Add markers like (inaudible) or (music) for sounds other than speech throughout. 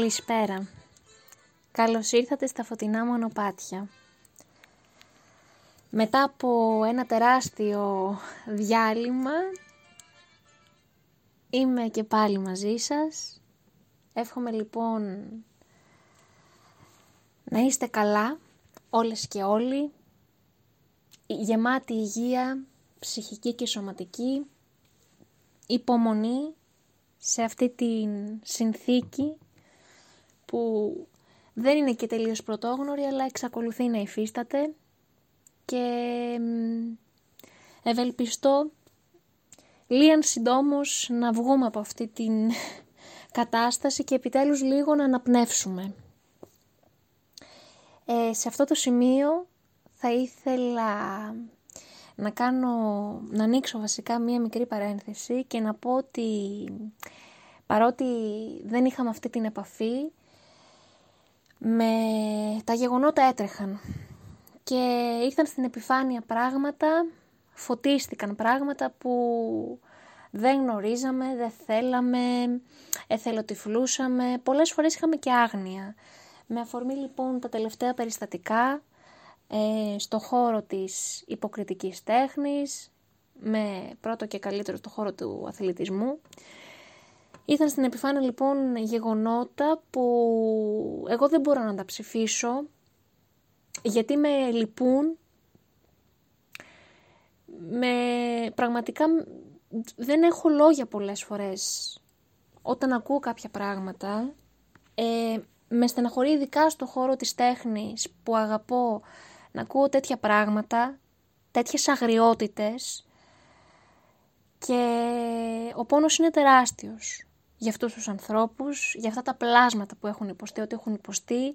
Καλησπέρα. Καλώς ήρθατε στα φωτεινά μονοπάτια. Μετά από ένα τεράστιο διάλειμμα είμαι και πάλι μαζί σας. Εύχομαι λοιπόν να είστε καλά όλες και όλοι, γεμάτη υγεία ψυχική και σωματική, υπομονή σε αυτή την συνθήκη που δεν είναι και τελείως πρωτόγνωρη αλλά εξακολουθεί να υφίσταται και ευελπιστώ λίγαν συντόμως να βγούμε από αυτή την (laughs) κατάσταση και επιτέλους λίγο να αναπνεύσουμε. Ε, σε αυτό το σημείο θα ήθελα να κάνω, να ανοίξω βασικά μία μικρή παρένθεση και να πω ότι παρότι δεν είχαμε αυτή την επαφή, με τα γεγονότα έτρεχαν και ήρθαν στην επιφάνεια πράγματα, φωτίστηκαν πράγματα που δεν γνωρίζαμε, δεν θέλαμε, εθελοτυφλούσαμε, πολλές φορές είχαμε και άγνοια. Με αφορμή λοιπόν τα τελευταία περιστατικά ε, στο χώρο της υποκριτικής τέχνης, με πρώτο και καλύτερο στο χώρο του αθλητισμού. Ήταν στην επιφάνεια λοιπόν γεγονότα που εγώ δεν μπορώ να τα ψηφίσω γιατί με λυπούν, με πραγματικά δεν έχω λόγια πολλές φορές όταν ακούω κάποια πράγματα. Ε, με στεναχωρεί ειδικά στο χώρο της τέχνης που αγαπώ να ακούω τέτοια πράγματα, τέτοιες αγριότητες και ο πόνος είναι τεράστιος για αυτούς τους ανθρώπους, για αυτά τα πλάσματα που έχουν υποστεί, ότι έχουν υποστεί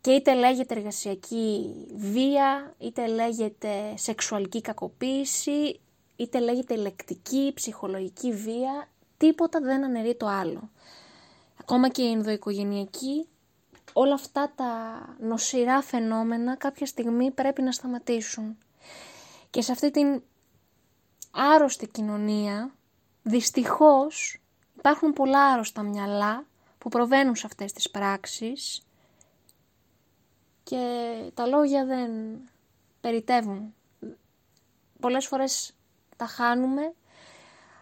και είτε λέγεται εργασιακή βία, είτε λέγεται σεξουαλική κακοποίηση, είτε λέγεται λεκτική, ψυχολογική βία, τίποτα δεν αναιρεί το άλλο. Ακόμα και η ενδοοικογενειακή όλα αυτά τα νοσηρά φαινόμενα κάποια στιγμή πρέπει να σταματήσουν. Και σε αυτή την άρρωστη κοινωνία, δυστυχώς υπάρχουν πολλά άρρωστα μυαλά που προβαίνουν σε αυτές τις πράξεις και τα λόγια δεν περιτεύουν. Πολλές φορές τα χάνουμε.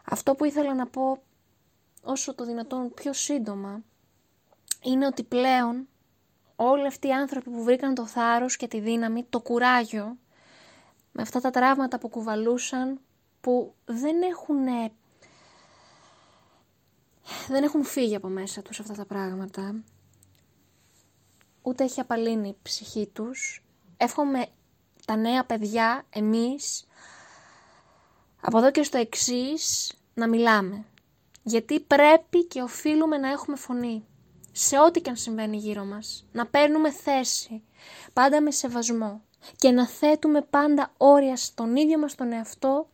Αυτό που ήθελα να πω όσο το δυνατόν πιο σύντομα είναι ότι πλέον όλοι αυτοί οι άνθρωποι που βρήκαν το θάρρος και τη δύναμη, το κουράγιο, με αυτά τα τραύματα που κουβαλούσαν, που δεν έχουν, δεν έχουν φύγει από μέσα τους αυτά τα πράγματα, ούτε έχει απαλύνει η ψυχή τους. Εύχομαι τα νέα παιδιά, εμείς, από εδώ και στο εξής, να μιλάμε. Γιατί πρέπει και οφείλουμε να έχουμε φωνή σε ό,τι και αν συμβαίνει γύρω μας. Να παίρνουμε θέση, πάντα με σεβασμό και να θέτουμε πάντα όρια στον ίδιο μας τον εαυτό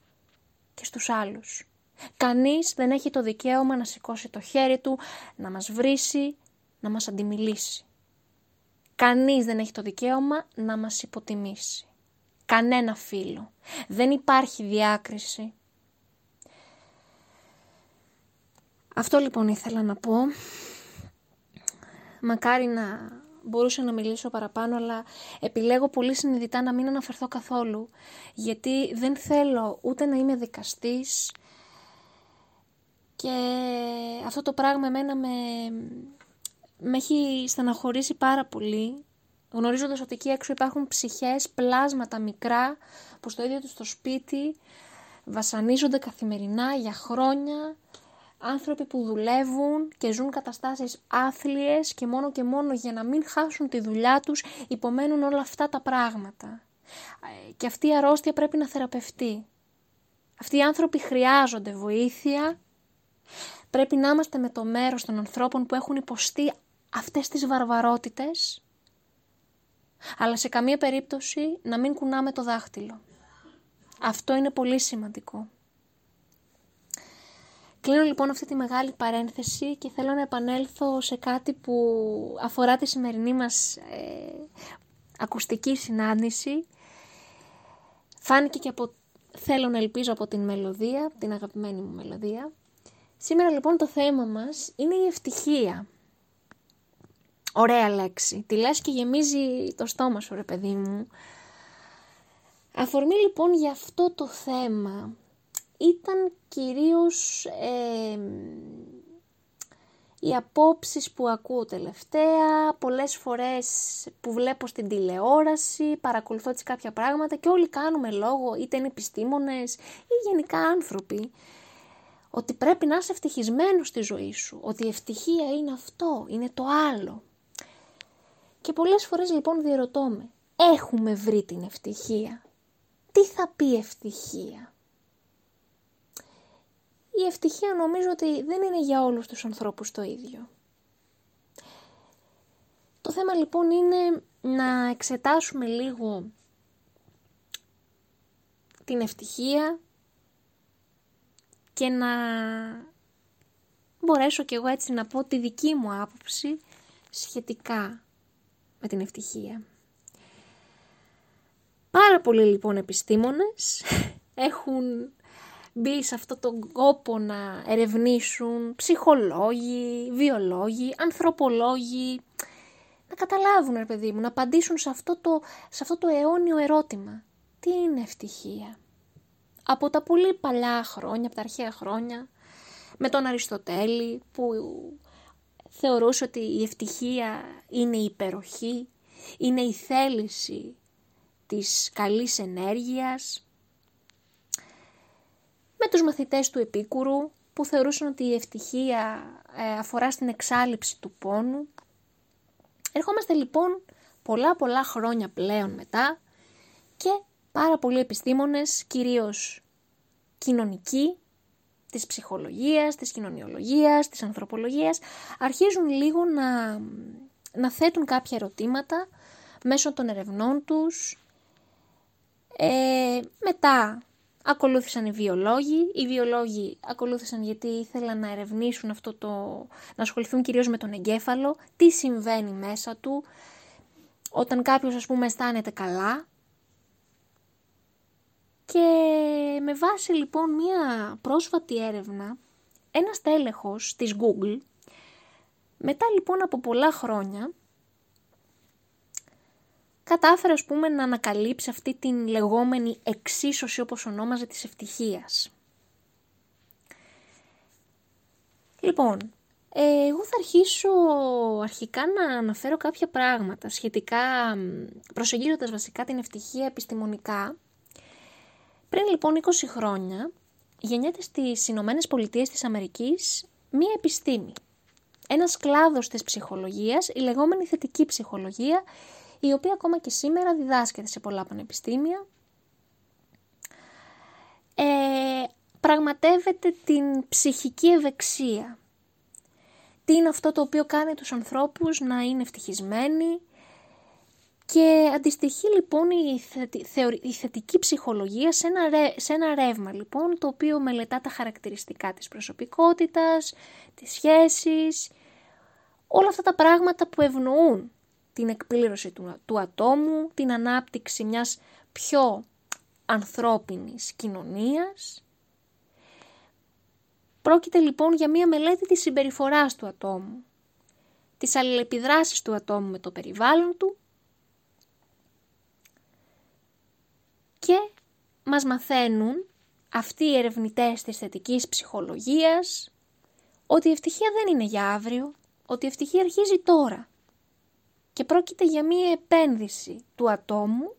και στους άλλους. Κανείς δεν έχει το δικαίωμα να σηκώσει το χέρι του, να μας βρίσει, να μας αντιμιλήσει. Κανείς δεν έχει το δικαίωμα να μας υποτιμήσει. Κανένα φίλο. Δεν υπάρχει διάκριση. Αυτό λοιπόν ήθελα να πω μακάρι να μπορούσα να μιλήσω παραπάνω, αλλά επιλέγω πολύ συνειδητά να μην αναφερθώ καθόλου, γιατί δεν θέλω ούτε να είμαι δικαστής και αυτό το πράγμα εμένα με, με έχει στεναχωρήσει πάρα πολύ, γνωρίζοντας ότι εκεί έξω υπάρχουν ψυχές, πλάσματα μικρά, που στο ίδιο τους το σπίτι βασανίζονται καθημερινά για χρόνια άνθρωποι που δουλεύουν και ζουν καταστάσεις άθλιες και μόνο και μόνο για να μην χάσουν τη δουλειά τους υπομένουν όλα αυτά τα πράγματα. Ε, και αυτή η αρρώστια πρέπει να θεραπευτεί. Αυτοί οι άνθρωποι χρειάζονται βοήθεια. Πρέπει να είμαστε με το μέρος των ανθρώπων που έχουν υποστεί αυτές τις βαρβαρότητες. Αλλά σε καμία περίπτωση να μην κουνάμε το δάχτυλο. Αυτό είναι πολύ σημαντικό. Κλείνω λοιπόν αυτή τη μεγάλη παρένθεση και θέλω να επανέλθω σε κάτι που αφορά τη σημερινή μας ε, ακουστική συνάντηση. Φάνηκε και από, θέλω να ελπίζω από την μελωδία, την αγαπημένη μου μελωδία. Σήμερα λοιπόν το θέμα μας είναι η ευτυχία. Ωραία λέξη. Τη λες και γεμίζει το στόμα σου ρε παιδί μου. Αφορμή λοιπόν για αυτό το θέμα ήταν κυρίως ε, οι απόψεις που ακούω τελευταία, πολλές φορές που βλέπω στην τηλεόραση, παρακολουθώ έτσι κάποια πράγματα και όλοι κάνουμε λόγο, είτε είναι επιστήμονες ή γενικά άνθρωποι, ότι πρέπει να είσαι ευτυχισμένος στη ζωή σου, ότι η ευτυχία είναι αυτό, είναι το άλλο. Και πολλές φορές λοιπόν διερωτώ με, έχουμε βρει την ευτυχία; Τι θα πει ευτυχία; Η ευτυχία νομίζω ότι δεν είναι για όλους τους ανθρώπους το ίδιο. Το θέμα λοιπόν είναι να εξετάσουμε λίγο την ευτυχία και να μπορέσω κι εγώ έτσι να πω τη δική μου άποψη σχετικά με την ευτυχία. Πάρα πολλοί λοιπόν επιστήμονες (laughs) έχουν μπει σε αυτό τον κόπο να ερευνήσουν ψυχολόγοι, βιολόγοι, ανθρωπολόγοι, να καταλάβουν ρε παιδί μου, να απαντήσουν σε αυτό το, σε αυτό το αιώνιο ερώτημα. Τι είναι ευτυχία; Από τα πολύ παλιά χρόνια, από τα αρχαία χρόνια, με τον Αριστοτέλη που θεωρούσε ότι η ευτυχία είναι η υπεροχή, είναι η θέληση της καλής ενέργειας. Με τους μαθητές του Επίκουρου που θεωρούσαν ότι η ευτυχία ε, αφορά στην εξάλληψη του πόνου. Ερχόμαστε λοιπόν πολλά πολλά χρόνια πλέον μετά και πάρα πολλοί επιστήμονες, κυρίως κοινωνικοί, της ψυχολογίας, της κοινωνιολογίας, της ανθρωπολογίας, αρχίζουν λίγο να, να θέτουν κάποια ερωτήματα μέσω των ερευνών τους. Ε, μετά ακολούθησαν οι βιολόγοι. Οι βιολόγοι ακολούθησαν γιατί ήθελαν να ερευνήσουν αυτό το... να ασχοληθούν κυρίως με τον εγκέφαλο, τι συμβαίνει μέσα του, όταν κάποιος ας πούμε αισθάνεται καλά, και με βάση λοιπόν μία πρόσφατη έρευνα, ένας τέλεχος της Google, μετά λοιπόν από πολλά χρόνια, κατάφερε ας πούμε να ανακαλύψει αυτή την λεγόμενη εξίσωση όπως ονόμαζε της ευτυχίας. Λοιπόν, εγώ θα αρχίσω αρχικά να αναφέρω κάποια πράγματα σχετικά, προσεγγίζοντας βασικά την ευτυχία επιστημονικά, πριν λοιπόν 20 χρόνια γεννιέται στις Ηνωμένες Πολιτείες της Αμερικής μία επιστήμη. Ένας κλάδος της ψυχολογίας, η λεγόμενη θετική ψυχολογία, η οποία ακόμα και σήμερα διδάσκεται σε πολλά πανεπιστήμια. Ε, πραγματεύεται την ψυχική ευεξία. Τι είναι αυτό το οποίο κάνει τους ανθρώπους να είναι ευτυχισμένοι, και αντιστοιχεί λοιπόν η, η θετική ψυχολογία σε ένα, σε ένα ρεύμα λοιπόν το οποίο μελετά τα χαρακτηριστικά της προσωπικότητας, τις σχέσεις, όλα αυτά τα πράγματα που ευνοούν την εκπλήρωση του, του ατόμου, την ανάπτυξη μιας πιο ανθρώπινης κοινωνίας. Πρόκειται λοιπόν για μια μελέτη της συμπεριφοράς του ατόμου, της αλληλεπιδράσεις του ατόμου με το περιβάλλον του και μας μαθαίνουν αυτοί οι ερευνητές της θετικής ψυχολογίας ότι η ευτυχία δεν είναι για αύριο, ότι η ευτυχία αρχίζει τώρα και πρόκειται για μία επένδυση του ατόμου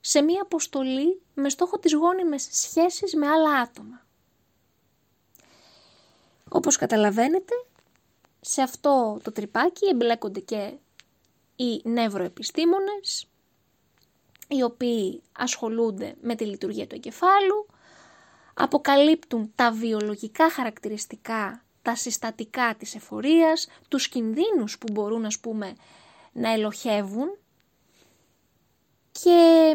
σε μία αποστολή με στόχο τις γόνιμες σχέσεις με άλλα άτομα. Όπως καταλαβαίνετε, σε αυτό το τρυπάκι εμπλέκονται και οι νευροεπιστήμονες, οι οποίοι ασχολούνται με τη λειτουργία του εγκεφάλου, αποκαλύπτουν τα βιολογικά χαρακτηριστικά, τα συστατικά της εφορίας, τους κινδύνους που μπορούν ας πούμε να ελοχεύουν και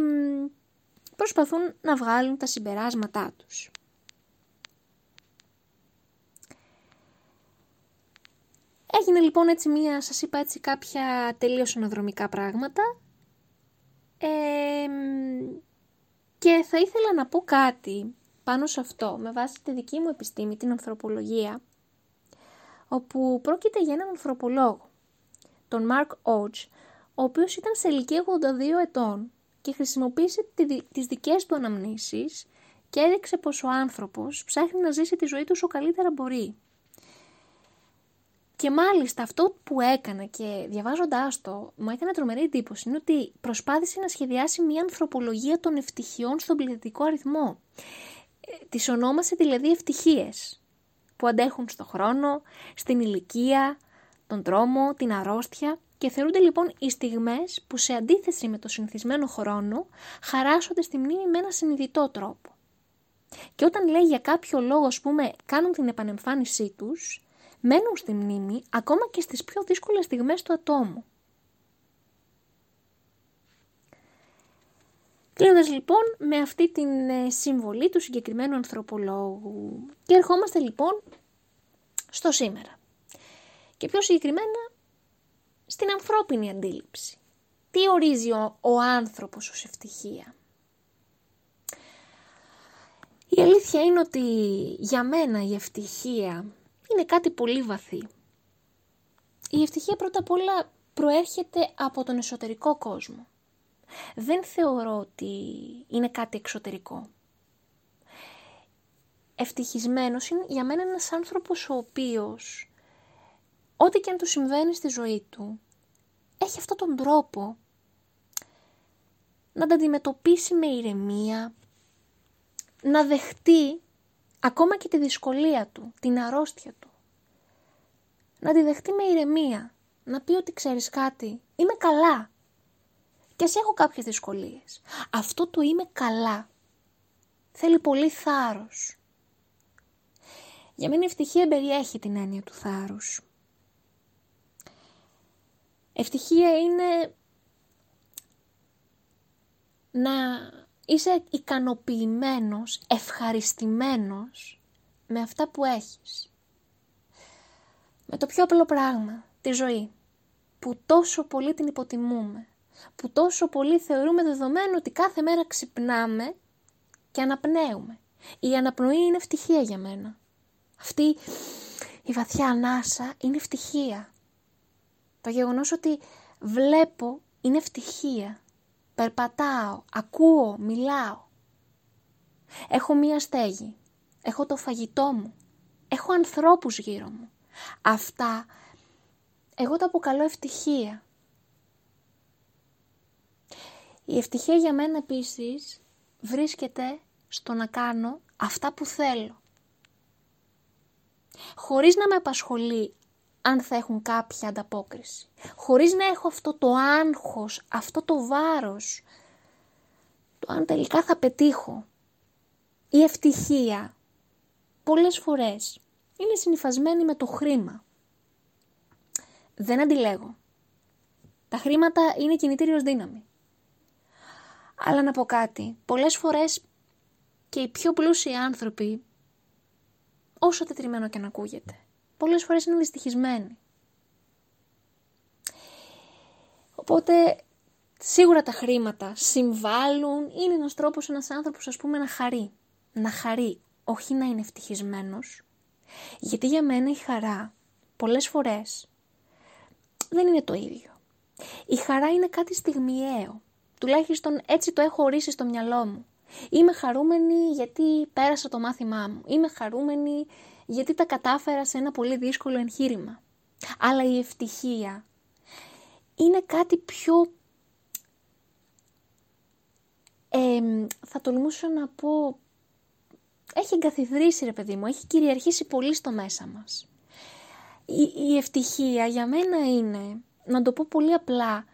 προσπαθούν να βγάλουν τα συμπεράσματά τους. Έγινε λοιπόν έτσι μία, σας είπα έτσι κάποια τελείως αναδρομικά πράγματα και θα ήθελα να πω κάτι πάνω σε αυτό με βάση τη δική μου επιστήμη, την ανθρωπολογία, όπου πρόκειται για έναν ανθρωπολόγο, τον Μάρκ Ότζ, ο οποίος ήταν σε ηλικία 82 ετών και χρησιμοποίησε τις δικές του αναμνήσεις και έδειξε πως ο άνθρωπος ψάχνει να ζήσει τη ζωή του όσο καλύτερα μπορεί. Και μάλιστα αυτό που έκανε και διαβάζοντάς το μου έκανε τρομερή εντύπωση είναι ότι προσπάθησε να σχεδιάσει μια ανθρωπολογία των ευτυχιών στον πληθυντικό αριθμό. Ε, τις ονόμασε δηλαδή ευτυχίες που αντέχουν στο χρόνο, στην ηλικία, τον τρόμο, την αρρώστια και θεωρούνται λοιπόν οι στιγμές που σε αντίθεση με το συνηθισμένο χρόνο χαράσσονται στη μνήμη με ένα συνειδητό τρόπο. Και όταν λέει για κάποιο λόγο, ας πούμε, κάνουν την επανεμφάνισή τους, μένουν στη μνήμη ακόμα και στις πιο δύσκολες στιγμές του ατόμου. Κλείνοντας λοιπόν με αυτή την ε, συμβολή του συγκεκριμένου ανθρωπολόγου και ερχόμαστε λοιπόν στο σήμερα. Και πιο συγκεκριμένα στην ανθρώπινη αντίληψη. Τι ορίζει ο, ο άνθρωπος ως ευτυχία; Η αλήθεια είναι ότι για μένα η ευτυχία είναι κάτι πολύ βαθύ. Η ευτυχία πρώτα απ' όλα προέρχεται από τον εσωτερικό κόσμο. Δεν θεωρώ ότι είναι κάτι εξωτερικό. Ευτυχισμένος είναι για μένα ένας άνθρωπος ο οποίος ό,τι και αν του συμβαίνει στη ζωή του έχει αυτόν τον τρόπο να τα αντιμετωπίσει με ηρεμία, να δεχτεί ακόμα και τη δυσκολία του, την αρρώστια του. Να τη δεχτεί με ηρεμία, να πει ότι ξέρεις κάτι, είμαι καλά. Και ας έχω κάποιες δυσκολίες. Αυτό το είμαι καλά. Θέλει πολύ θάρρος. Για μένα η ευτυχία περιέχει την έννοια του θάρρους. Ευτυχία είναι να είσαι ικανοποιημένος, ευχαριστημένος με αυτά που έχεις. Με το πιο απλό πράγμα, τη ζωή, που τόσο πολύ την υποτιμούμε, που τόσο πολύ θεωρούμε δεδομένο ότι κάθε μέρα ξυπνάμε και αναπνέουμε. Η αναπνοή είναι ευτυχία για μένα. Αυτή η βαθιά ανάσα είναι ευτυχία. Το γεγονός ότι βλέπω είναι ευτυχία. Περπατάω, ακούω, μιλάω. Έχω μία στέγη. Έχω το φαγητό μου. Έχω ανθρώπους γύρω μου. Αυτά εγώ το αποκαλώ ευτυχία. Η ευτυχία για μένα επίσης βρίσκεται στο να κάνω αυτά που θέλω. Χωρίς να με απασχολεί αν θα έχουν κάποια ανταπόκριση. Χωρίς να έχω αυτό το άγχος, αυτό το βάρος, το αν τελικά θα πετύχω. Η ευτυχία πολλές φορές είναι συνειφασμένη με το χρήμα. Δεν αντιλέγω. Τα χρήματα είναι κινητήριος δύναμη. Αλλά να πω κάτι, πολλές φορές και οι πιο πλούσιοι άνθρωποι, όσο τετριμένο και να ακούγεται, πολλές φορές είναι δυστυχισμένοι. Οπότε σίγουρα τα χρήματα συμβάλλουν, είναι ένας τρόπος ένας άνθρωπος ας πούμε να χαρεί. Να χαρεί, όχι να είναι ευτυχισμένος. Γιατί για μένα η χαρά πολλές φορές δεν είναι το ίδιο. Η χαρά είναι κάτι στιγμιαίο. Τουλάχιστον έτσι το έχω ορίσει στο μυαλό μου. Είμαι χαρούμενη γιατί πέρασα το μάθημά μου. Είμαι χαρούμενη γιατί τα κατάφερα σε ένα πολύ δύσκολο εγχείρημα. Αλλά η ευτυχία είναι κάτι πιο... θα τολμούσα να πω... Έχει εγκαθιδρύσει ρε παιδί μου, έχει κυριαρχήσει πολύ στο μέσα μας. Η, η ευτυχία για μένα είναι, να το πω πολύ απλά,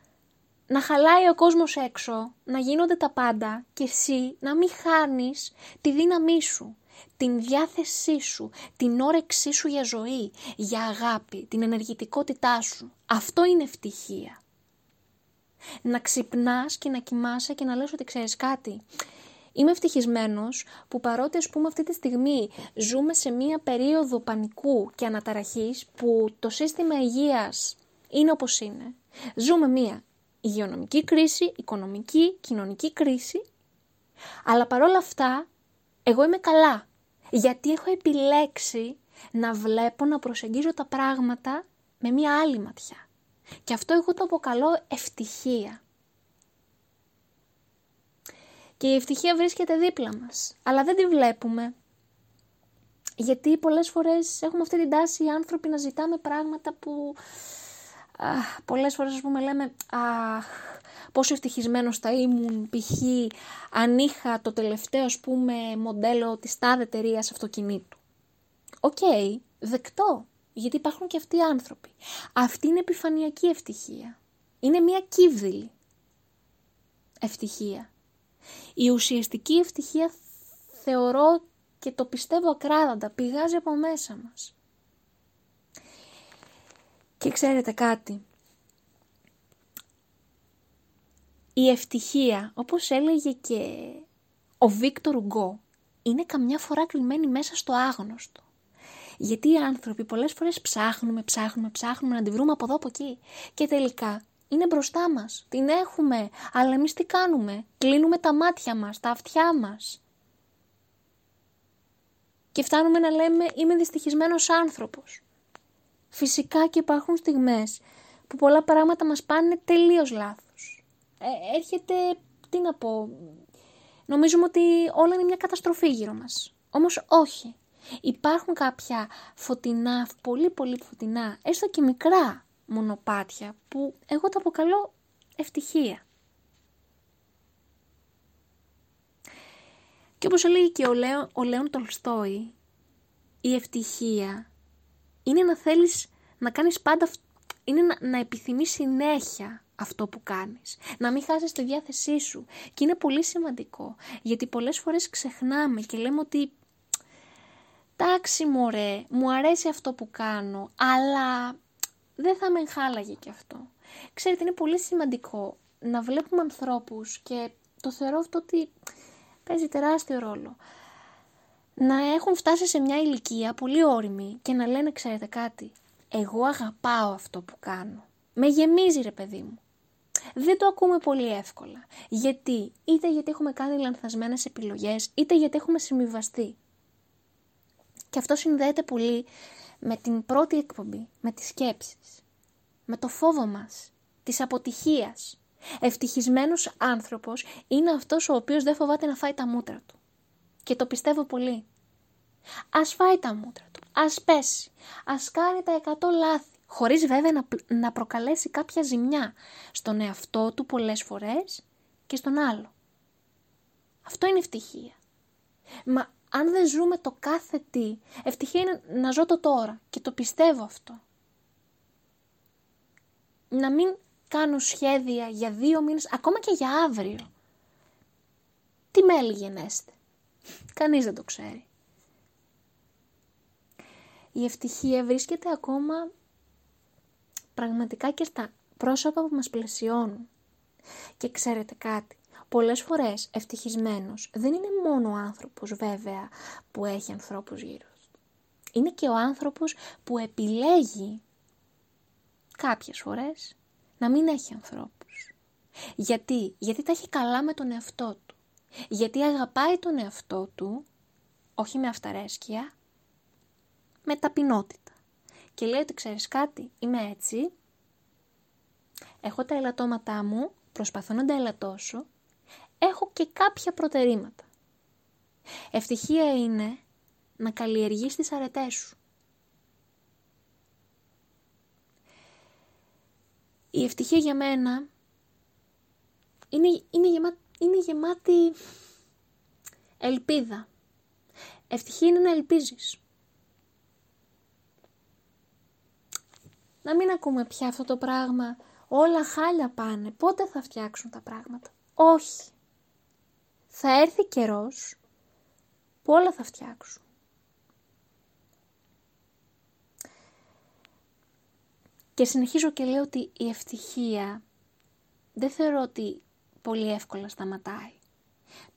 να χαλάει ο κόσμος έξω, να γίνονται τα πάντα και εσύ να μην χάνεις τη δύναμή σου, την διάθεσή σου, την όρεξή σου για ζωή, για αγάπη, την ενεργητικότητά σου. Αυτό είναι ευτυχία. Να ξυπνάς και να κοιμάσαι και να λες ότι ξέρεις κάτι. Είμαι ευτυχισμένος που παρότι ας πούμε αυτή τη στιγμή ζούμε σε μία περίοδο πανικού και αναταραχής που το σύστημα υγείας είναι όπως είναι. Ζούμε μία υγειονομική κρίση, οικονομική, κοινωνική κρίση, αλλά παρόλα αυτά Εγώ είμαι καλά. Γιατί έχω επιλέξει να βλέπω, να προσεγγίζω τα πράγματα με μία άλλη ματιά. Και αυτό εγώ το αποκαλώ ευτυχία. Και η ευτυχία βρίσκεται δίπλα μας, αλλά δεν τη βλέπουμε. Γιατί πολλές φορές έχουμε αυτή την τάση οι άνθρωποι να ζητάμε πράγματα που α, πολλές φορές ας πούμε λέμε αχ, πόσο ευτυχισμένος θα ήμουν π.χ. αν είχα το τελευταίο ας πούμε μοντέλο της τάδε εταιρείας αυτοκινήτου. Ok, okay, δεκτό, γιατί υπάρχουν και αυτοί οι άνθρωποι. Αυτή είναι επιφανειακή ευτυχία. Είναι μια κίβδηλη ευτυχία. Η ουσιαστική ευτυχία θεωρώ και το πιστεύω ακράδαντα, πηγάζει από μέσα μας. Και ξέρετε κάτι, η ευτυχία, όπως έλεγε και ο Βίκτορ Ουγκό, είναι καμιά φορά κλειμένη μέσα στο άγνωστο. Γιατί οι άνθρωποι πολλές φορές ψάχνουμε, ψάχνουμε, ψάχνουμε να τη βρούμε από εδώ από εκεί. Και τελικά είναι μπροστά μας. Την έχουμε. Αλλά εμείς τι κάνουμε; Κλείνουμε τα μάτια μας, τα αυτιά μας. Και φτάνουμε να λέμε είμαι δυστυχισμένος άνθρωπος. Φυσικά και υπάρχουν στιγμές που πολλά πράγματα μας πάνε τελείως λάθος. Ε, έρχεται, τι να πω, νομίζουμε ότι όλα είναι μια καταστροφή γύρω μας. Όμως όχι. Υπάρχουν κάποια φωτεινά, πολύ πολύ φωτεινά, έστω και μικρά μονοπάτια που εγώ τα αποκαλώ ευτυχία. Και όπως έλεγε και ο, Λέον, ο Λέον Τολστόη, η ευτυχία είναι να θέλεις να κάνεις πάντα, είναι να, να επιθυμείς συνέχεια αυτό που κάνεις. Να μην χάσεις τη διάθεσή σου. Και είναι πολύ σημαντικό, γιατί πολλές φορές ξεχνάμε και λέμε ότι «Τάξη μωρέ, μου αρέσει αυτό που κάνω, αλλά δεν θα με χάλαγε και αυτό». Ξέρετε, είναι πολύ σημαντικό να βλέπουμε ανθρώπους και το θεωρώ αυτό ότι παίζει τεράστιο ρόλο. Να έχουν φτάσει σε μια ηλικία πολύ όρημη και να λένε, ξέρετε κάτι, εγώ αγαπάω αυτό που κάνω. Με γεμίζει ρε παιδί μου. Δεν το ακούμε πολύ εύκολα. Γιατί, είτε γιατί έχουμε κάνει λανθασμένες επιλογές, είτε γιατί έχουμε συμβιβαστεί. Και αυτό συνδέεται πολύ με την πρώτη εκπομπή, με τις σκέψεις, με το φόβο μας, της αποτυχίας. Ευτυχισμένος άνθρωπος είναι αυτός ο οποίος δεν φοβάται να φάει τα μούτρα του. Και το πιστεύω πολύ. Ας φάει τα μούτρα του, ας πέσει, ας κάνει τα εκατό λάθη, χωρίς βέβαια να, να προκαλέσει κάποια ζημιά στον εαυτό του πολλές φορές και στον άλλο. Αυτό είναι ευτυχία. Μα αν δεν ζούμε το κάθε τι, ευτυχία είναι να ζω το τώρα και το πιστεύω αυτό. Να μην κάνω σχέδια για δύο μήνες, ακόμα και για αύριο. Τι μέλη γενέστε. Κανείς δεν το ξέρει. Η ευτυχία βρίσκεται ακόμα πραγματικά και στα πρόσωπα που μας πλαισιώνουν. Και ξέρετε κάτι, πολλές φορές ευτυχισμένος δεν είναι μόνο ο άνθρωπος βέβαια που έχει ανθρώπους γύρω Είναι και ο άνθρωπος που επιλέγει κάποιες φορές να μην έχει ανθρώπους. Γιατί, γιατί τα έχει καλά με τον εαυτό του. Γιατί αγαπάει τον εαυτό του, όχι με αυταρέσκεια, με ταπεινότητα. Και λέει ότι ξέρεις κάτι, είμαι έτσι, έχω τα ελαττώματά μου, προσπαθώ να τα ελαττώσω έχω και κάποια προτερήματα. Ευτυχία είναι να καλλιεργείς τις αρετές σου. Η ευτυχία για μένα είναι, είναι, γεμά, είναι γεμάτη ελπίδα. Ευτυχία είναι να ελπίζεις. Να μην ακούμε πια αυτό το πράγμα. Όλα χάλια πάνε. Πότε θα φτιάξουν τα πράγματα; Όχι θα έρθει καιρός που όλα θα φτιάξουν. Και συνεχίζω και λέω ότι η ευτυχία δεν θεωρώ ότι πολύ εύκολα σταματάει.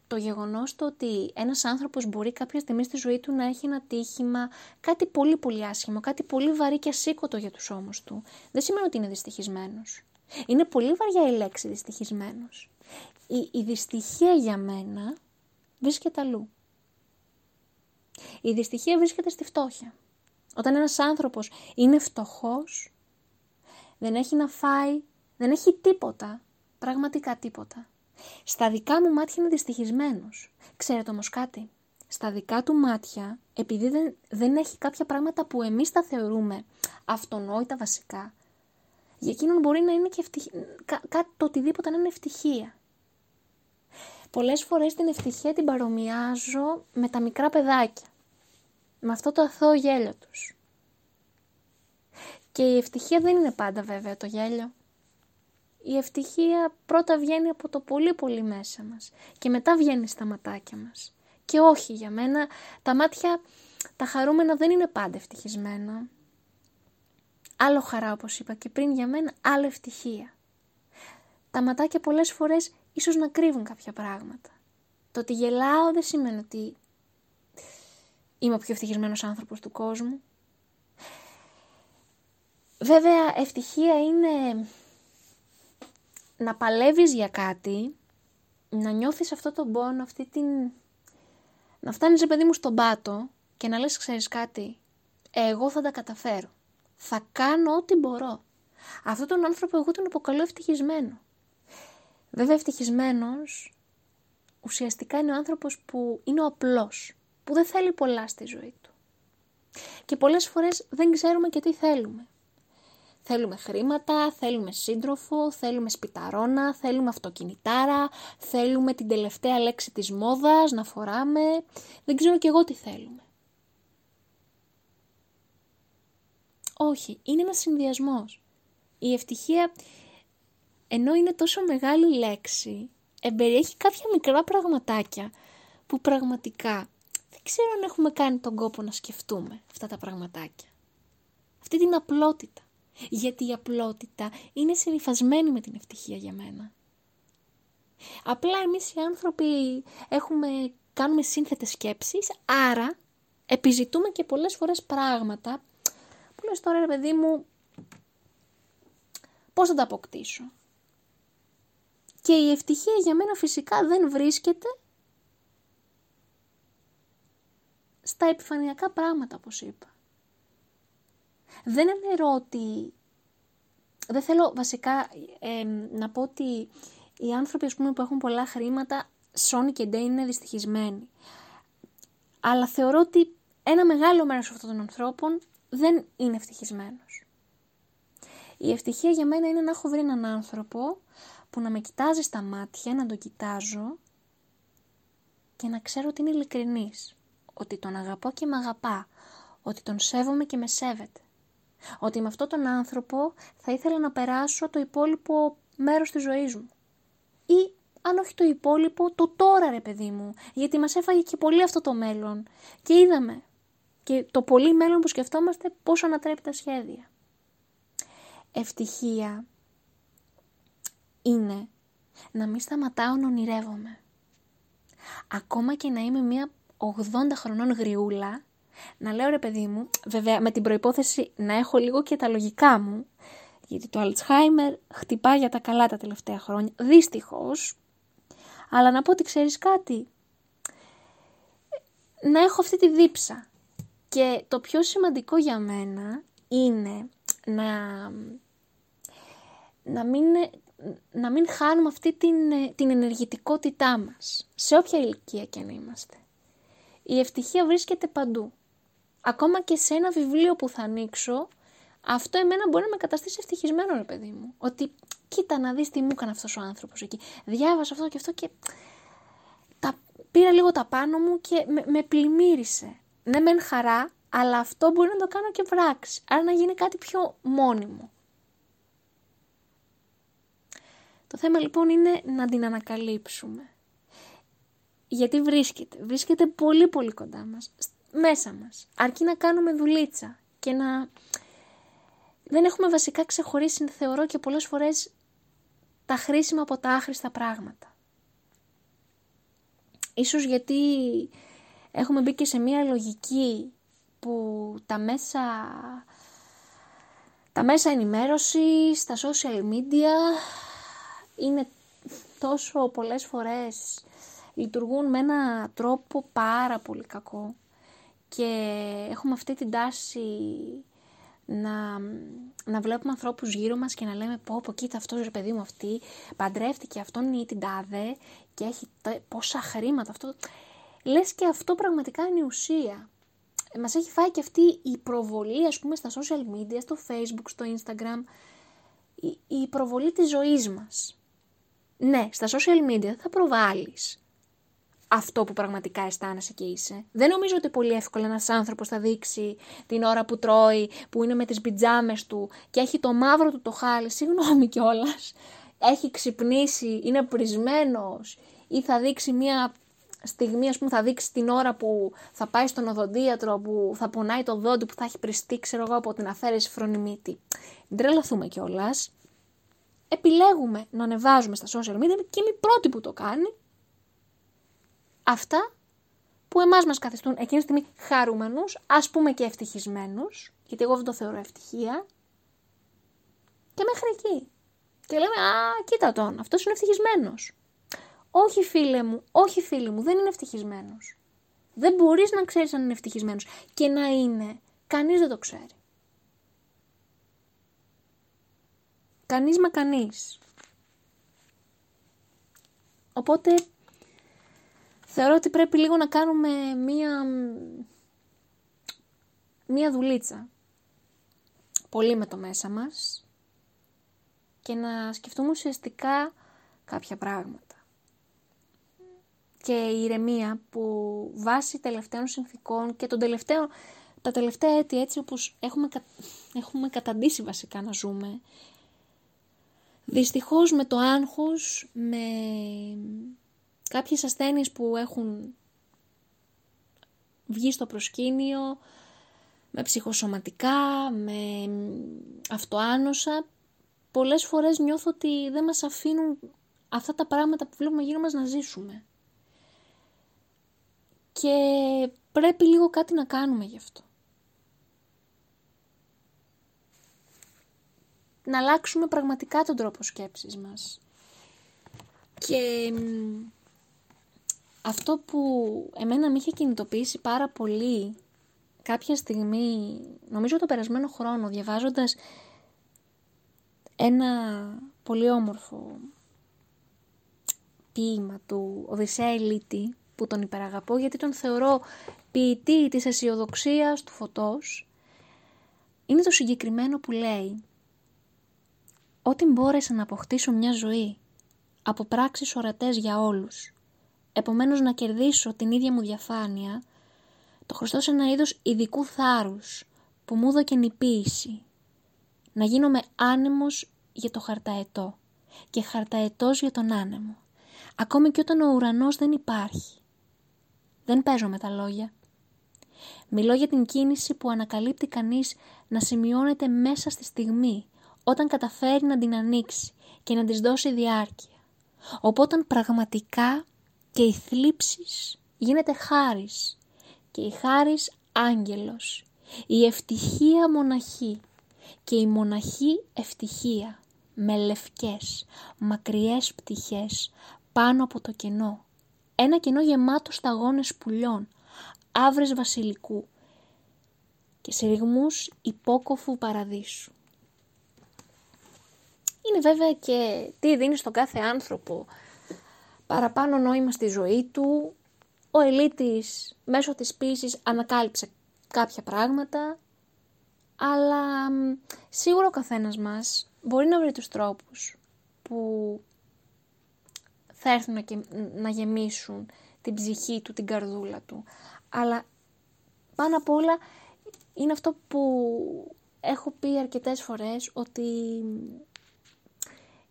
Το γεγονός το ότι ένας άνθρωπος μπορεί κάποια στιγμή στη ζωή του να έχει ένα τύχημα, κάτι πολύ πολύ άσχημο, κάτι πολύ βαρύ και ασήκωτο για τους ώμους του, δεν σημαίνει ότι είναι δυστυχισμένος. Είναι πολύ βαριά η λέξη δυστυχισμένος η, η δυστυχία για μένα βρίσκεται αλλού. Η δυστυχία βρίσκεται στη φτώχεια. Όταν ένας άνθρωπος είναι φτωχός, δεν έχει να φάει, δεν έχει τίποτα, πραγματικά τίποτα. Στα δικά μου μάτια είναι δυστυχισμένος. Ξέρετε όμως κάτι, στα δικά του μάτια, επειδή δεν, δεν έχει κάποια πράγματα που εμείς τα θεωρούμε αυτονόητα βασικά, για εκείνον μπορεί να είναι και ευτυχία, κάτι το οτιδήποτε να είναι ευτυχία. Πολλές φορές την ευτυχία την παρομοιάζω με τα μικρά παιδάκια. Με αυτό το αθώο γέλιο τους. Και η ευτυχία δεν είναι πάντα βέβαια το γέλιο. Η ευτυχία πρώτα βγαίνει από το πολύ πολύ μέσα μας και μετά βγαίνει στα ματάκια μας. Και όχι για μένα, τα μάτια, τα χαρούμενα δεν είναι πάντα ευτυχισμένα. Άλλο χαρά όπως είπα και πριν για μένα, άλλο ευτυχία. Τα ματάκια πολλές φορές ίσως να κρύβουν κάποια πράγματα. Το ότι γελάω δεν σημαίνει ότι είμαι ο πιο ευτυχισμένος άνθρωπος του κόσμου. Βέβαια, ευτυχία είναι να παλεύεις για κάτι, να νιώθεις αυτό το πόνο, αυτή την... να φτάνεις, παιδί μου, στον πάτο και να λες, ξέρεις κάτι, εγώ θα τα καταφέρω. Θα κάνω ό,τι μπορώ. Αυτόν τον άνθρωπο εγώ τον αποκαλώ ευτυχισμένο. Βέβαια ευτυχισμένος ουσιαστικά είναι ο άνθρωπος που είναι ο απλός, που δεν θέλει πολλά στη ζωή του. Και πολλές φορές δεν ξέρουμε και τι θέλουμε. Θέλουμε χρήματα, θέλουμε σύντροφο, θέλουμε σπιταρόνα, θέλουμε αυτοκινητάρα, θέλουμε την τελευταία λέξη της μόδας να φοράμε. Δεν ξέρω κι εγώ τι θέλουμε. Όχι, είναι ένας συνδυασμός. Η ευτυχία, ενώ είναι τόσο μεγάλη λέξη, εμπεριέχει κάποια μικρά πραγματάκια που πραγματικά δεν ξέρω αν έχουμε κάνει τον κόπο να σκεφτούμε αυτά τα πραγματάκια. Αυτή την απλότητα γιατί η απλότητα είναι συνειφασμένη με την ευτυχία για μένα. Απλά εμείς οι άνθρωποι έχουμε, κάνουμε σύνθετες σκέψεις, άρα επιζητούμε και πολλές φορές πράγματα που λες τώρα ρε παιδί μου πώς θα τα αποκτήσω. Και η ευτυχία για μένα φυσικά δεν βρίσκεται στα επιφανειακά πράγματα όπως είπα δεν αναιρώ ότι... Δεν θέλω βασικά να πω ότι οι άνθρωποι ας πούμε, που έχουν πολλά χρήματα, Sony και Day είναι δυστυχισμένοι. Αλλά θεωρώ ότι ένα μεγάλο μέρος αυτών των ανθρώπων δεν είναι ευτυχισμένος. Η ευτυχία για μένα είναι να έχω βρει έναν άνθρωπο που να με κοιτάζει στα μάτια, να τον κοιτάζω και να ξέρω ότι είναι ειλικρινής. Ότι τον αγαπώ και με αγαπά. Ότι τον σέβομαι και με σέβεται. Ότι με αυτόν τον άνθρωπο θα ήθελα να περάσω το υπόλοιπο μέρος της ζωής μου. Ή αν όχι το υπόλοιπο, το τώρα ρε παιδί μου. Γιατί μας έφαγε και πολύ αυτό το μέλλον. Και είδαμε. Και το πολύ μέλλον που σκεφτόμαστε πόσο ανατρέπει τα σχέδια. Ευτυχία είναι να μην σταματάω να ονειρεύομαι. Ακόμα και να είμαι μια 80 χρονών γριούλα να λέω ρε παιδί μου, βέβαια με την προϋπόθεση να έχω λίγο και τα λογικά μου, γιατί το Alzheimer χτυπά για τα καλά τα τελευταία χρόνια, δυστυχώς, αλλά να πω ότι ξέρεις κάτι, να έχω αυτή τη δίψα. Και το πιο σημαντικό για μένα είναι να, να, μην, να μην χάνουμε αυτή την, την ενεργητικότητά μας, σε όποια ηλικία και αν είμαστε. Η ευτυχία βρίσκεται παντού ακόμα και σε ένα βιβλίο που θα ανοίξω, αυτό εμένα μπορεί να με καταστήσει ευτυχισμένο, ρε παιδί μου. Ότι κοίτα να δεις τι μου έκανε αυτός ο άνθρωπος εκεί. Διάβασα αυτό και αυτό και τα, πήρα λίγο τα πάνω μου και με, με πλημμύρισε. Ναι μεν χαρά, αλλά αυτό μπορεί να το κάνω και πράξη. Άρα να γίνει κάτι πιο μόνιμο. Το θέμα λοιπόν είναι να την ανακαλύψουμε. Γιατί βρίσκεται. Βρίσκεται πολύ πολύ κοντά μας μέσα μας. Αρκεί να κάνουμε δουλίτσα και να... Δεν έχουμε βασικά ξεχωρίσει, θεωρώ και πολλές φορές, τα χρήσιμα από τα άχρηστα πράγματα. Ίσως γιατί έχουμε μπει και σε μια λογική που τα μέσα, τα μέσα ενημέρωση, τα social media είναι τόσο πολλές φορές λειτουργούν με ένα τρόπο πάρα πολύ κακό και έχουμε αυτή την τάση να, να βλέπουμε ανθρώπους γύρω μας και να λέμε πω πω κοίτα αυτός ρε παιδί μου αυτή παντρεύτηκε αυτόν ή την τάδε και έχει πόσα χρήματα αυτό. Λες και αυτό πραγματικά είναι η ουσία. Μας έχει φάει και αυτή η προβολή ας πούμε στα social media, στο facebook, στο instagram, η, η προβολή της ζωής μας. Ναι, στα social media θα προβάλλεις αυτό που πραγματικά αισθάνεσαι και είσαι. Δεν νομίζω ότι πολύ εύκολα ένας άνθρωπος θα δείξει την ώρα που τρώει, που είναι με τις πιτζάμες του και έχει το μαύρο του το χάλι, συγγνώμη κιόλας. έχει ξυπνήσει, είναι πρισμένος ή θα δείξει μια στιγμή, ας πούμε, θα δείξει την ώρα που θα πάει στον οδοντίατρο, που θα πονάει το δόντι, που θα έχει πριστεί, ξέρω εγώ, από την αφαίρεση φρονιμίτη. Ντρελαθούμε κιόλας. Επιλέγουμε να ανεβάζουμε στα social media και είμαι η πρώτη που το κάνει αυτά που εμάς μας καθιστούν εκείνη τη στιγμή χαρούμενους, ας πούμε και ευτυχισμένους, γιατί εγώ δεν το θεωρώ ευτυχία, και μέχρι εκεί. Και λέμε, α, κοίτα τον, αυτός είναι ευτυχισμένος. Όχι φίλε μου, όχι φίλε μου, δεν είναι ευτυχισμένος. Δεν μπορείς να ξέρεις αν είναι ευτυχισμένος. Και να είναι, κανείς δεν το ξέρει. Κανείς μα κανείς. Οπότε θεωρώ ότι πρέπει λίγο να κάνουμε μία, μία δουλίτσα. Πολύ με το μέσα μας και να σκεφτούμε ουσιαστικά κάποια πράγματα. Και η ηρεμία που βάσει τελευταίων συνθήκων και των τελευταίων, τα τελευταία έτη έτσι όπως έχουμε, έχουμε καταντήσει βασικά να ζούμε, δυστυχώς με το άγχος, με κάποιες ασθένειες που έχουν βγει στο προσκήνιο, με ψυχοσωματικά, με αυτοάνοσα, πολλές φορές νιώθω ότι δεν μας αφήνουν αυτά τα πράγματα που βλέπουμε γύρω μας να ζήσουμε. Και πρέπει λίγο κάτι να κάνουμε γι' αυτό. Να αλλάξουμε πραγματικά τον τρόπο σκέψης μας. Και αυτό που εμένα με είχε κινητοποιήσει πάρα πολύ κάποια στιγμή, νομίζω το περασμένο χρόνο, διαβάζοντας ένα πολύ όμορφο ποίημα του Οδυσσέα Ελίτη, που τον υπεραγαπώ γιατί τον θεωρώ ποιητή της αισιοδοξίας του φωτός, είναι το συγκεκριμένο που λέει «Ότι μπόρεσα να αποκτήσω μια ζωή από πράξεις ορατές για όλους, επομένως να κερδίσω την ίδια μου διαφάνεια, το χρωστώ σε ένα είδος ειδικού θάρρους που μου έδωκε νηποίηση. Να γίνομαι άνεμος για το χαρταετό και χαρταετός για τον άνεμο. Ακόμη και όταν ο ουρανός δεν υπάρχει. Δεν παίζω με τα λόγια. Μιλώ για την κίνηση που ανακαλύπτει κανείς να σημειώνεται μέσα στη στιγμή, όταν καταφέρει να την ανοίξει και να της δώσει διάρκεια. Οπότε πραγματικά και η θλίψης γίνεται χάρις και η χάρις άγγελος, η ευτυχία μοναχή και η μοναχή ευτυχία με λευκές, μακριές πτυχές πάνω από το κενό. Ένα κενό γεμάτο σταγόνες πουλιών, άβρες βασιλικού και συρριγμούς υπόκοφου παραδείσου. Είναι βέβαια και τι δίνει στον κάθε άνθρωπο παραπάνω νόημα στη ζωή του. Ο Ελίτης μέσω της ποίησης ανακάλυψε κάποια πράγματα, αλλά σίγουρα ο καθένας μας μπορεί να βρει τους τρόπους που θα έρθουν να, να γεμίσουν την ψυχή του, την καρδούλα του. Αλλά πάνω απ' όλα είναι αυτό που έχω πει αρκετές φορές ότι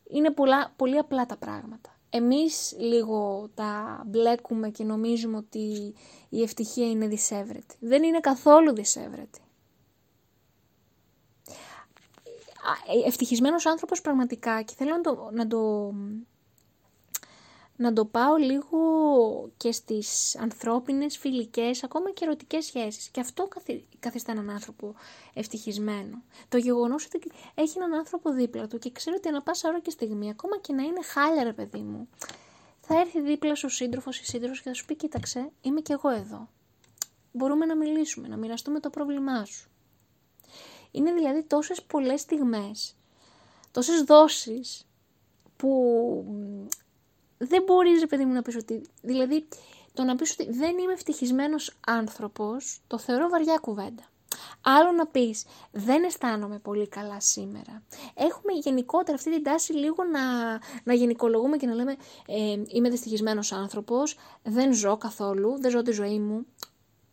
είναι πολλά, πολύ απλά τα πράγματα εμείς λίγο τα μπλέκουμε και νομίζουμε ότι η ευτυχία είναι δυσέβρετη. Δεν είναι καθόλου δυσέβρετη. Ευτυχισμένος άνθρωπος πραγματικά και θέλω να το, να το να το πάω λίγο και στις ανθρώπινες, φιλικές, ακόμα και ερωτικές σχέσεις. Και αυτό καθιστά έναν άνθρωπο ευτυχισμένο. Το γεγονός ότι έχει έναν άνθρωπο δίπλα του και ξέρει ότι ανά πάσα ώρα και στιγμή, ακόμα και να είναι χάλια ρε παιδί μου, θα έρθει δίπλα σου σύντροφος ή σύντροφος και θα σου πει κοίταξε, είμαι κι εγώ εδώ. μπορούμε να μιλήσουμε, να μοιραστούμε το πρόβλημά σου. Είναι δηλαδή τόσες πολλές στιγμές, τόσες δόσεις που δεν μπορείς, ρε παιδί μου, να πεις ότι... Δηλαδή, το να πεις ότι δεν είμαι ευτυχισμένος άνθρωπος, το θεωρώ βαριά κουβέντα. Άλλο να πεις, δεν αισθάνομαι πολύ καλά σήμερα. Έχουμε γενικότερα αυτή την τάση λίγο να, να γενικολογούμε και να λέμε ε, είμαι δυστυχισμένος άνθρωπος, δεν ζω καθόλου, δεν ζω τη ζωή μου.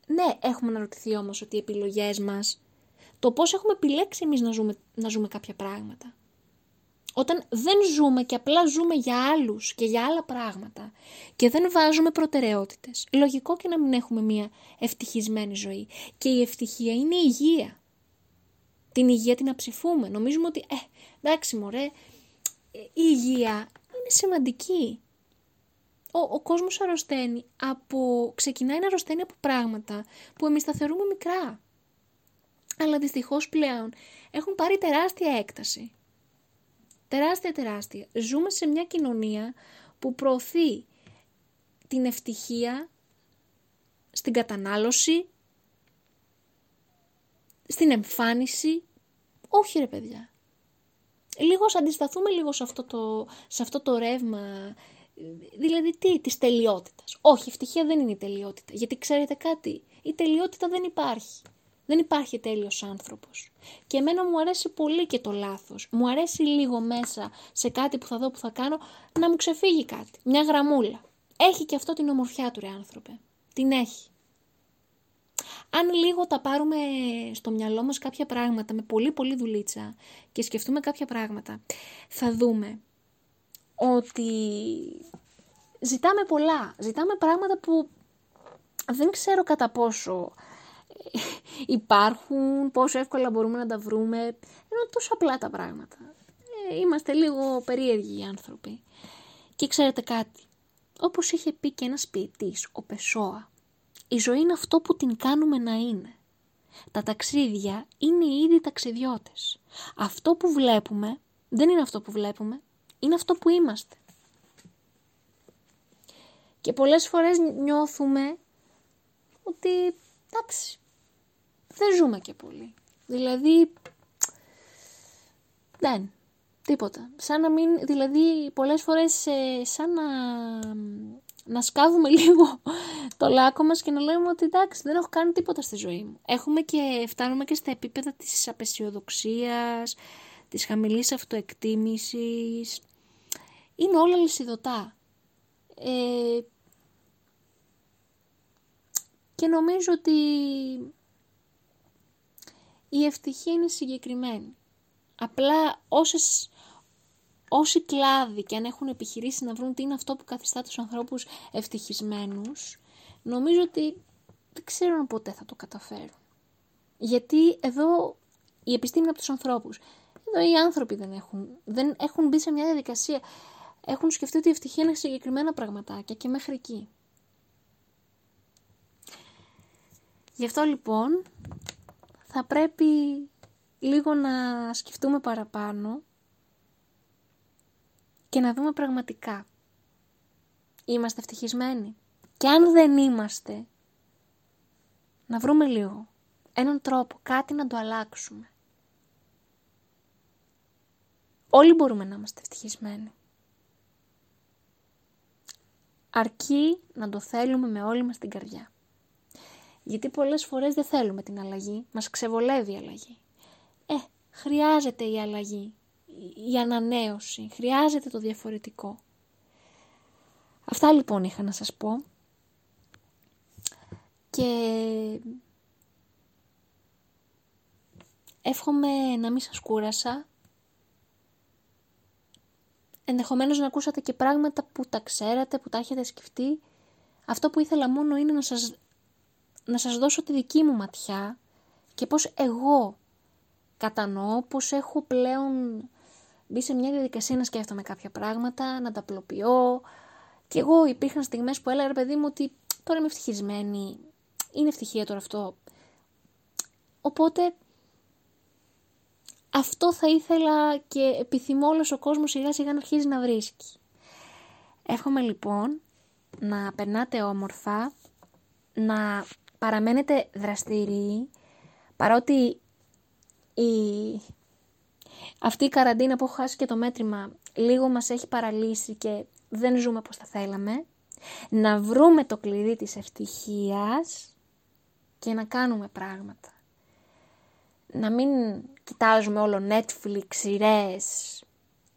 Ναι, έχουμε να ρωτηθεί όμως ότι οι επιλογές μας, το πώς έχουμε επιλέξει εμείς να ζούμε, να ζούμε κάποια πράγματα. Όταν δεν ζούμε και απλά ζούμε για άλλους και για άλλα πράγματα και δεν βάζουμε προτεραιότητες, λογικό και να μην έχουμε μια ευτυχισμένη ζωή. Και η ευτυχία είναι η υγεία. Την υγεία την αψηφούμε. Νομίζουμε ότι, ε, εντάξει μωρέ, η υγεία είναι σημαντική. Ο, ο κόσμος αρρωσταίνει από, ξεκινάει να αρρωσταίνει από πράγματα που εμείς τα θεωρούμε μικρά. Αλλά δυστυχώς πλέον έχουν πάρει τεράστια έκταση τεράστια τεράστια. Ζούμε σε μια κοινωνία που προωθεί την ευτυχία στην κατανάλωση, στην εμφάνιση. Όχι ρε παιδιά. Λίγο αντισταθούμε λίγο σε αυτό το, σε αυτό το ρεύμα, δηλαδή τι, της τελειότητας. Όχι, ευτυχία δεν είναι η τελειότητα, γιατί ξέρετε κάτι, η τελειότητα δεν υπάρχει. Δεν υπάρχει τέλειος άνθρωπος. Και εμένα μου αρέσει πολύ και το λάθος. Μου αρέσει λίγο μέσα σε κάτι που θα δω που θα κάνω να μου ξεφύγει κάτι. Μια γραμμούλα. Έχει και αυτό την ομορφιά του ρε άνθρωπε. Την έχει. Αν λίγο τα πάρουμε στο μυαλό μας κάποια πράγματα με πολύ πολύ δουλίτσα και σκεφτούμε κάποια πράγματα, θα δούμε ότι ζητάμε πολλά. Ζητάμε πράγματα που δεν ξέρω κατά πόσο (laughs) υπάρχουν, πόσο εύκολα μπορούμε να τα βρούμε, ενώ τόσο απλά τα πράγματα. Ε, είμαστε λίγο περίεργοι οι άνθρωποι. Και ξέρετε κάτι, όπως είχε πει και ένας ποιητής, ο Πεσόα, η ζωή είναι αυτό που την κάνουμε να είναι. Τα ταξίδια είναι οι ίδιοι ταξιδιώτες. Αυτό που βλέπουμε δεν είναι αυτό που βλέπουμε, είναι αυτό που είμαστε. Και πολλές φορές νιώθουμε ότι εντάξει, δεν ζούμε και πολύ. Δηλαδή, δεν, τίποτα. Σαν να μην, δηλαδή πολλές φορές ε, σαν να, να σκάβουμε (laughs) λίγο το λάκκο μας και να λέμε ότι εντάξει δεν έχω κάνει τίποτα στη ζωή μου. Έχουμε και φτάνουμε και στα επίπεδα της απεσιοδοξίας, της χαμηλής αυτοεκτίμησης. Είναι όλα λυσιδωτά. Ε, και νομίζω ότι η ευτυχία είναι συγκεκριμένη. Απλά όσες, όσοι κλάδοι και αν έχουν επιχειρήσει να βρουν τι είναι αυτό που καθιστά τους ανθρώπους ευτυχισμένους, νομίζω ότι δεν ξέρουν ποτέ θα το καταφέρουν. Γιατί εδώ η επιστήμη είναι από τους ανθρώπους. Εδώ οι άνθρωποι δεν έχουν, δεν έχουν μπει σε μια διαδικασία. Έχουν σκεφτεί ότι η ευτυχία είναι συγκεκριμένα πραγματάκια και μέχρι εκεί. Γι' αυτό λοιπόν θα πρέπει λίγο να σκεφτούμε παραπάνω και να δούμε πραγματικά. Είμαστε ευτυχισμένοι. Και αν δεν είμαστε, να βρούμε λίγο. Έναν τρόπο, κάτι να το αλλάξουμε. Όλοι μπορούμε να είμαστε ευτυχισμένοι. Αρκεί να το θέλουμε με όλη μας την καρδιά. Γιατί πολλές φορές δεν θέλουμε την αλλαγή, μας ξεβολεύει η αλλαγή. Ε, χρειάζεται η αλλαγή, η ανανέωση, χρειάζεται το διαφορετικό. Αυτά λοιπόν είχα να σας πω. Και εύχομαι να μην σας κούρασα. Ενδεχομένως να ακούσατε και πράγματα που τα ξέρατε, που τα έχετε σκεφτεί. Αυτό που ήθελα μόνο είναι να σας να σας δώσω τη δική μου ματιά και πώς εγώ κατανοώ, πώς έχω πλέον μπει σε μια διαδικασία να σκέφτομαι κάποια πράγματα, να τα απλοποιώ. Και εγώ υπήρχαν στιγμές που έλεγα, παιδί μου, ότι τώρα είμαι ευτυχισμένη, είναι ευτυχία τώρα αυτό. Οπότε, αυτό θα ήθελα και επιθυμώ όλος ο κόσμος σιγά σιγά να αρχίζει να βρίσκει. Εύχομαι λοιπόν να περνάτε όμορφα, να παραμένετε δραστηριοί, παρότι η... αυτή η καραντίνα που έχω χάσει και το μέτρημα λίγο μας έχει παραλύσει και δεν ζούμε όπως θα θέλαμε, να βρούμε το κλειδί της ευτυχίας και να κάνουμε πράγματα. Να μην κοιτάζουμε όλο Netflix, σειρές,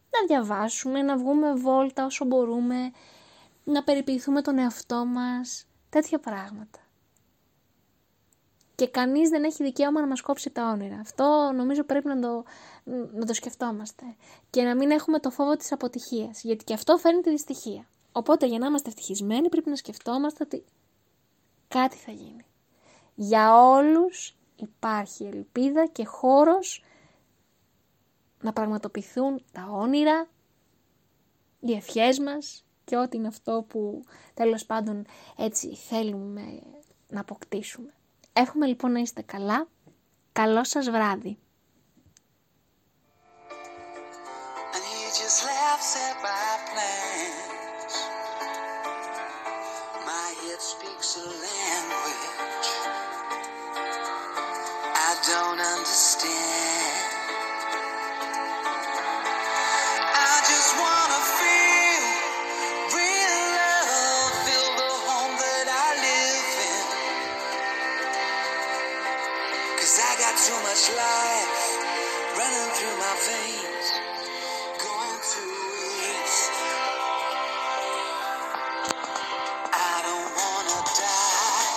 να διαβάσουμε, να βγούμε βόλτα όσο μπορούμε, να περιποιηθούμε τον εαυτό μας, τέτοια πράγματα. Και κανείς δεν έχει δικαίωμα να μας κόψει τα όνειρα. Αυτό νομίζω πρέπει να το, να το σκεφτόμαστε. Και να μην έχουμε το φόβο της αποτυχίας, γιατί και αυτό φέρνει τη δυστυχία. Οπότε για να είμαστε ευτυχισμένοι πρέπει να σκεφτόμαστε ότι κάτι θα γίνει. Για όλους υπάρχει ελπίδα και χώρος να πραγματοποιηθούν τα όνειρα, οι ευχές μας και ό,τι είναι αυτό που τέλος πάντων έτσι θέλουμε να αποκτήσουμε. Εύχομαι λοιπόν να είστε καλά. Καλό σας βράδυ. don't